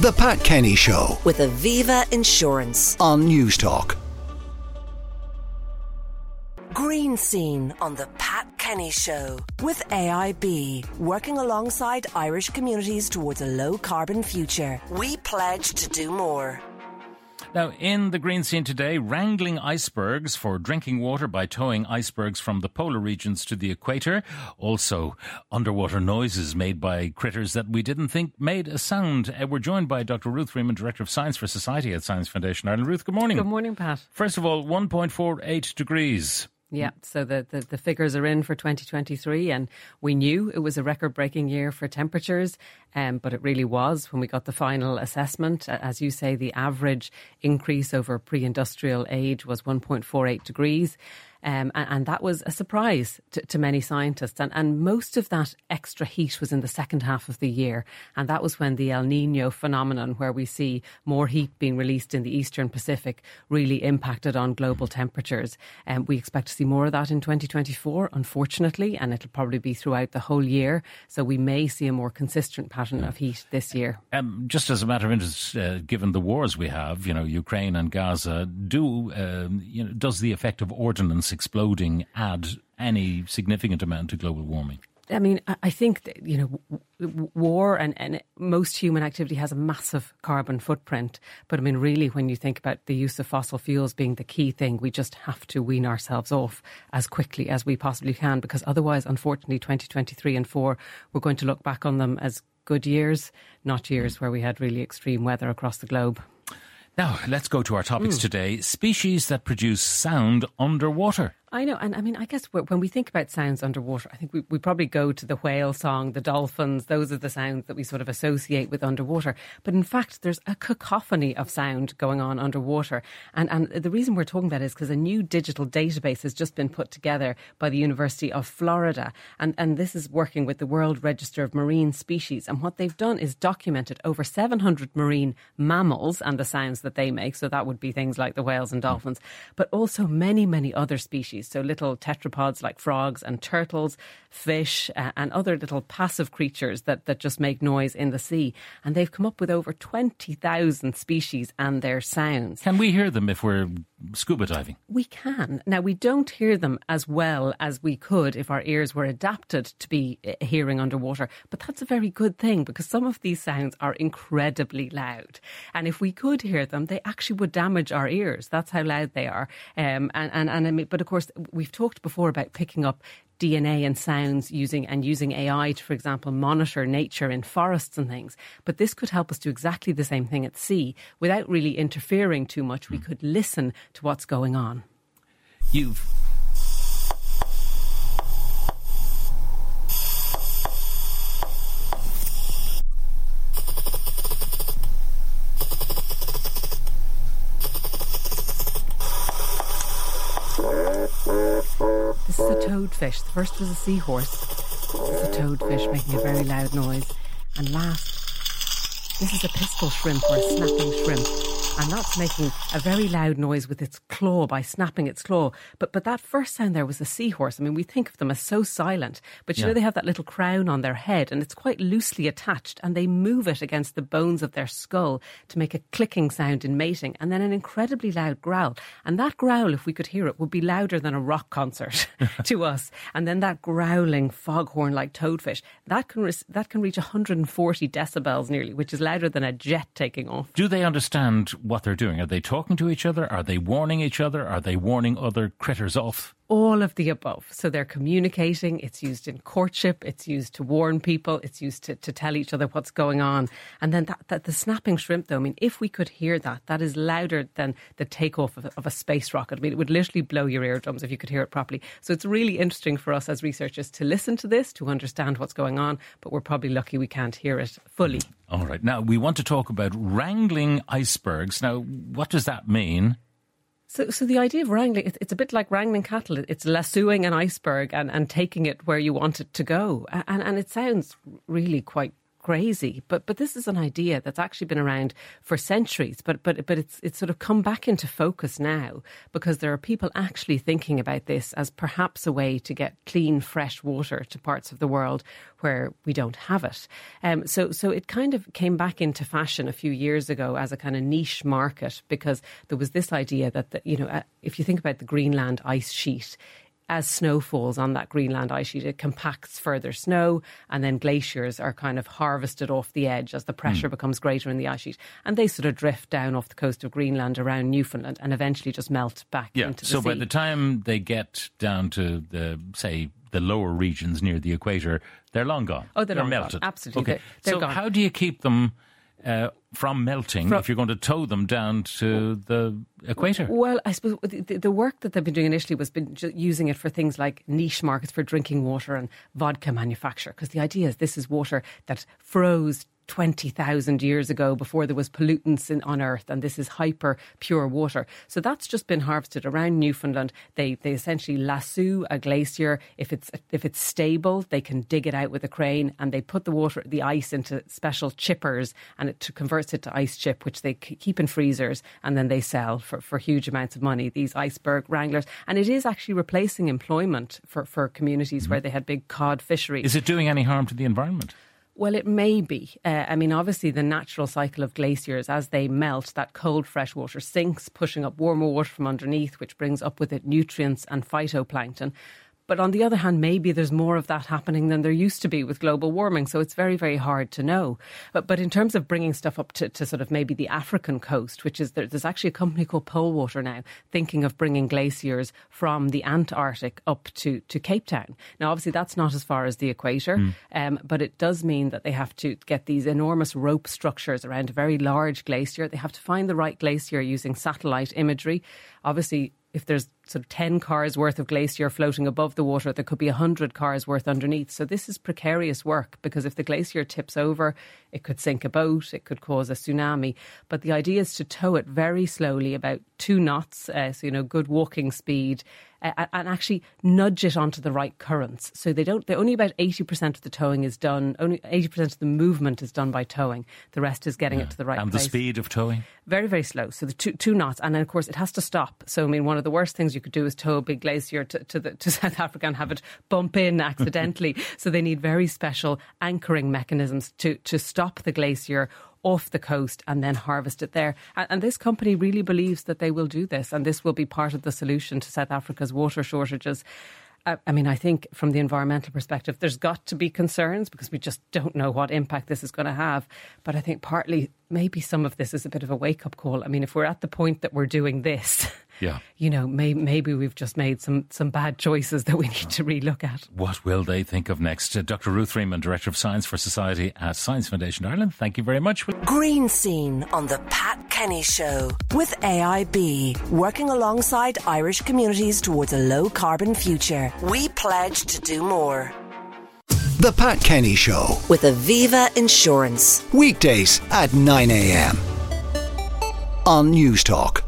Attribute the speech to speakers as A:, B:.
A: The Pat Kenny Show
B: with Aviva Insurance.
A: on Newstalk.
B: Green Scene on the Pat Kenny Show with AIB, working alongside Irish communities towards a low carbon future. We pledge to do more.
C: Now, in the green scene today, wrangling icebergs for drinking water by towing icebergs from the polar regions to the equator. Also, underwater noises made by critters that we didn't think made a sound. Uh, we're joined by Dr. Ruth Freeman, Director of Science for Society at Science Foundation Ireland. Ruth, good morning.
D: Good morning, Pat.
C: First of all, 1.48 degrees.
D: Yeah, so the, the, the figures are in for 2023, and we knew it was a record breaking year for temperatures, um, but it really was when we got the final assessment. As you say, the average increase over pre industrial age was 1.48 degrees. Um, and, and, that was a surprise to, to many scientists. And, and, most of that extra heat was in the second half of the year. And that was when the El Nino phenomenon, where we see more heat being released in the eastern Pacific, really impacted on global temperatures. And um, we expect to see more of that in 2024, unfortunately, and it'll probably be throughout the whole year. So we may see a more consistent pattern of heat this year.
C: Um, just as a matter of interest, uh, given the wars we have, you know, Ukraine and Gaza, do um, you know, does the effect of exploding add any significant amount to global warming?
D: I mean, I think that, you know, war and, and most human activity has a massive carbon footprint. But I mean, really, when you think about the use of fossil fuels being the key thing, we just have to wean ourselves off as quickly as we possibly can, because otherwise, unfortunately, 2023 and 4, we're going to look back on them as good years, not years hmm. where we had really extreme weather across the globe.
C: Now, let's go to our topics mm. today species that produce sound underwater.
D: I know. And I mean, I guess when we think about sounds underwater, I think we, we probably go to the whale song, the dolphins. Those are the sounds that we sort of associate with underwater. But in fact, there's a cacophony of sound going on underwater. And, and the reason we're talking about it is because a new digital database has just been put together by the University of Florida. And, and this is working with the World Register of Marine Species. And what they've done is documented over 700 marine mammals and the sounds that they make. So that would be things like the whales and dolphins, but also many, many other species species. So little tetrapods like frogs and turtles, fish, uh, and other little passive creatures that, that just make noise in the sea. And they've come up with over 20,000 species and their sounds.
C: Can we hear them if we're scuba diving?
D: We can. Now, we don't hear them as well as we could if our ears were adapted to be uh, hearing underwater. But that's a very good thing because some of these sounds are incredibly loud. And if we could hear them, they actually would damage our ears. That's how loud they are. Um, and, and, and, but of course, we've talked before about picking up DNA and sounds using and using AI to, for example, monitor nature in forests and things. But this could help us do exactly the same thing at sea without really interfering too much. We could listen to what's going on.
C: You've
D: This is a toadfish. The first was a seahorse. This is a toadfish making a very loud noise. And last, this is a pistol shrimp or a snapping shrimp and that's making a very loud noise with its claw by snapping its claw. But but that first sound there was a seahorse. I mean, we think of them as so silent, but you yeah. know they have that little crown on their head, and it's quite loosely attached, and they move it against the bones of their skull to make a clicking sound in mating, and then an incredibly loud growl. And that growl, if we could hear it, would be louder than a rock concert to us. And then that growling foghorn like toadfish that can re- that can reach 140 decibels nearly, which is louder than a jet taking off.
C: Do they understand? What they're doing? Are they talking to each other? Are they warning each other? Are they warning other critters off?
D: All of the above. So they're communicating. It's used in courtship. It's used to warn people. It's used to, to tell each other what's going on. And then that, that the snapping shrimp, though, I mean, if we could hear that, that is louder than the takeoff of, of a space rocket. I mean, it would literally blow your eardrums if you could hear it properly. So it's really interesting for us as researchers to listen to this, to understand what's going on. But we're probably lucky we can't hear it fully.
C: All right. Now, we want to talk about wrangling icebergs. Now, what does that mean?
D: So, so the idea of wrangling, it's, a bit like wrangling cattle. It's lassoing an iceberg and, and taking it where you want it to go. And, and it sounds really quite crazy. But but this is an idea that's actually been around for centuries. But but but it's it's sort of come back into focus now because there are people actually thinking about this as perhaps a way to get clean, fresh water to parts of the world where we don't have it. Um, so so it kind of came back into fashion a few years ago as a kind of niche market because there was this idea that the, you know uh, if you think about the Greenland ice sheet as snow falls on that Greenland ice sheet, it compacts further snow, and then glaciers are kind of harvested off the edge as the pressure mm. becomes greater in the ice sheet, and they sort of drift down off the coast of Greenland around Newfoundland, and eventually just melt back
C: yeah.
D: into the
C: so
D: sea.
C: by the time they get down to the say the lower regions near the equator, they're long gone.
D: Oh, they're,
C: they're
D: melted.
C: Gone.
D: Absolutely.
C: Okay.
D: They're, they're
C: so
D: gone.
C: how do you keep them? Uh, from melting from, if you're going to tow them down to the equator?
D: Well, I suppose the, the, work that they've been doing initially was been using it for things like niche markets for drinking water and vodka manufacture. Because the idea is this is water that froze 20,000 years ago before there was pollutants in, on Earth, and this is hyper pure water. So that's just been harvested around Newfoundland. They they essentially lasso a glacier. If it's if it's stable, they can dig it out with a crane, and they put the water, the ice into special chippers, and it converts it to ice chip, which they keep in freezers, and then they sell for, for huge amounts of money. These iceberg wranglers, and it is actually replacing employment for for communities mm-hmm. where they had big cod fisheries.
C: Is it doing any harm to the environment?
D: Well, it may be. Uh, I mean, obviously, the natural cycle of glaciers, as they melt, that cold fresh water sinks, pushing up warmer water from underneath, which brings up with it nutrients and phytoplankton. But on the other hand, maybe there's more of that happening than there used to be with global warming. So it's very, very hard to know. But, but in terms of bringing stuff up to, to sort of maybe the African coast, which is there, there's actually a company called Polwater now thinking of bringing glaciers from the Antarctic up to, to Cape Town. Now, obviously, that's not as far as the equator, mm. um, but it does mean that they have to get these enormous rope structures around a very large glacier. They have to find the right glacier using satellite imagery. Obviously, if there's sort of 10 cars worth of glacier floating above the water, there could be 100 cars worth underneath. So this is precarious work because if the glacier tips over, it could sink a boat, it could cause a tsunami. But the idea is to tow it very slowly, about two knots, uh, so, you know, good walking speed, uh, and actually nudge it onto the right currents. So they don't, They're only about 80% of the towing is done, only 80% of the movement is done by towing. The rest is getting yeah. it to the right
C: and
D: place.
C: And the speed of towing?
D: Very, very slow. So the two, two knots. And then, of course, it has to stop. So, I mean, one of the worst things you could do is tow a big glacier to, to, the, to South Africa and have it bump in accidentally. so they need very special anchoring mechanisms to, to stop the glacier off the coast and then harvest it there. And, and, this company really believes that they will do this, and this will be part of the solution to South Africa's water shortages. I mean, I think from the environmental perspective, there's got to be concerns because we just don't know what impact this is going to have. But I think partly, maybe some of this is a bit of a wake up call. I mean, if we're at the point that we're doing this,
C: Yeah.
D: You know, may, maybe we've just made some, some bad choices that we need to relook at.
C: What will they think of next? Uh, Dr. Ruth Freeman, Director of Science for Society at Science Foundation Ireland, thank you very much.
B: Green Scene on The Pat Kenny Show with AIB, working alongside Irish communities towards a low carbon future. We pledge to do more.
A: The Pat Kenny Show
B: with Aviva Insurance.
A: Weekdays at 9 a.m. on Newstalk.